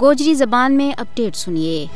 گوجری زبان میں اپڈیٹ سنیے۔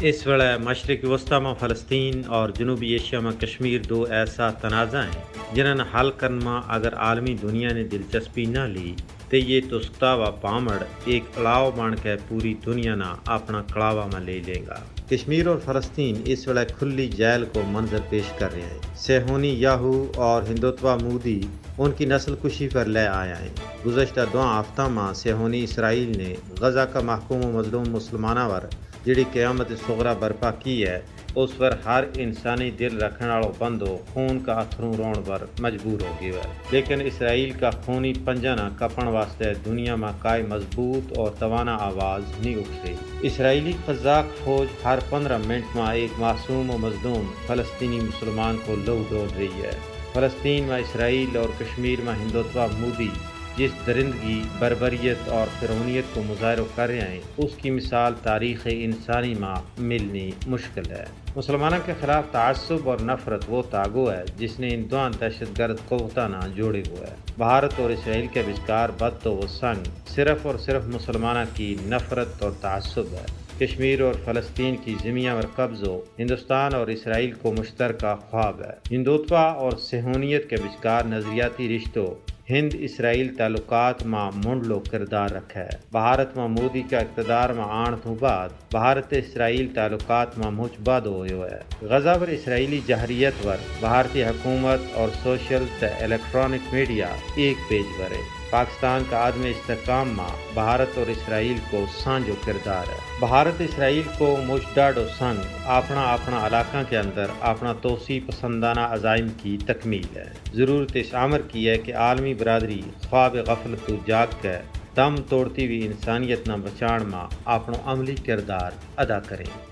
اس ویلے مشرق وسطی میں فلسطین اور جنوبی ایشیا میں کشمیر دو ایسا تنازع ہیں جنہوں نے حل کرنا اگر عالمی دنیا نے دلچسپی نہ لی تو یہ تسکتا و پامڑ ایک اڑاؤ بن کے پوری دنیا نہ اپنا کڑاوا میں لے لے گا۔ کشمیر اور فلسطین اس ویلے کھلی جیل کو منظر پیش کر رہے ہیں۔ سیہونی یاہو اور ہندوتوا مودی ان کی نسل کشی پر لے آیا ہے گزشتہ دو ہفتہ ماہ سیہونی اسرائیل نے غزہ کا محکوم و مظلوم مسلمانہ ور جڑی قیامت سغرا برپا کی ہے، اس پر ہر انسانی دل رکھنے والوں بندو خون کا اتھروں رون پر مجبور ہو گیا ہے لیکن اسرائیل کا خونی پنجنا کپن واسطے دنیا میں کائی مضبوط اور توانا آواز نہیں اٹھ رہی اسرائیلی قزاق فوج ہر پندرہ منٹ میں ایک معصوم و مظلوم فلسطینی مسلمان کو لو ڈول رہی ہے۔ فلسطین میں اسرائیل اور کشمیر میں ہندوتوا مودی جس درندگی، بربریت اور فرونیت کو مظاہرہ کر رہے ہیں، اس کی مثال تاریخ انسانی ماں ملنی مشکل ہے۔ مسلمانوں کے خلاف تعصب اور نفرت وہ تاگو ہے جس نے ان دو دہشت گرد قوتانہ جوڑے ہوئے ہے بھارت اور اسرائیل کے بچکار بد تو وہ سنگ صرف اور صرف مسلمانہ کی نفرت اور تعصب ہے۔ کشمیر اور فلسطین کی زمین اور قبضوں ہندوستان اور اسرائیل کو مشترکہ خواب ہے۔ ہندوتوا اور سہونیت کے بچکار نظریاتی رشتوں ہند اسرائیل تعلقات ماں منڈلو کردار رکھا ہے بھارت میں مودی کا اقتدار میں آن تو بعد بھارت اسرائیل تعلقات میں مچ بد ہوئے ہوئے۔ ہے غزہ پر اسرائیلی جہریت پر بھارتی حکومت اور سوشل الیکٹرانک میڈیا ایک پیج پر ہے پاکستان کا عدم استحکام ماں، بھارت اور اسرائیل کو سانجو کردار ہے۔ بھارت اسرائیل کو مجڈاڈ و سنگ، اپنا اپنا علاقہ کے اندر اپنا توسیع پسندانہ عزائم کی تکمیل ہے۔ ضرورت اس عمر کی ہے کہ عالمی برادری خواب غفلت تو جاگ کے دم توڑتی ہوئی انسانیت نہ بچاڑ ماں، اپنا عملی کردار ادا کریں۔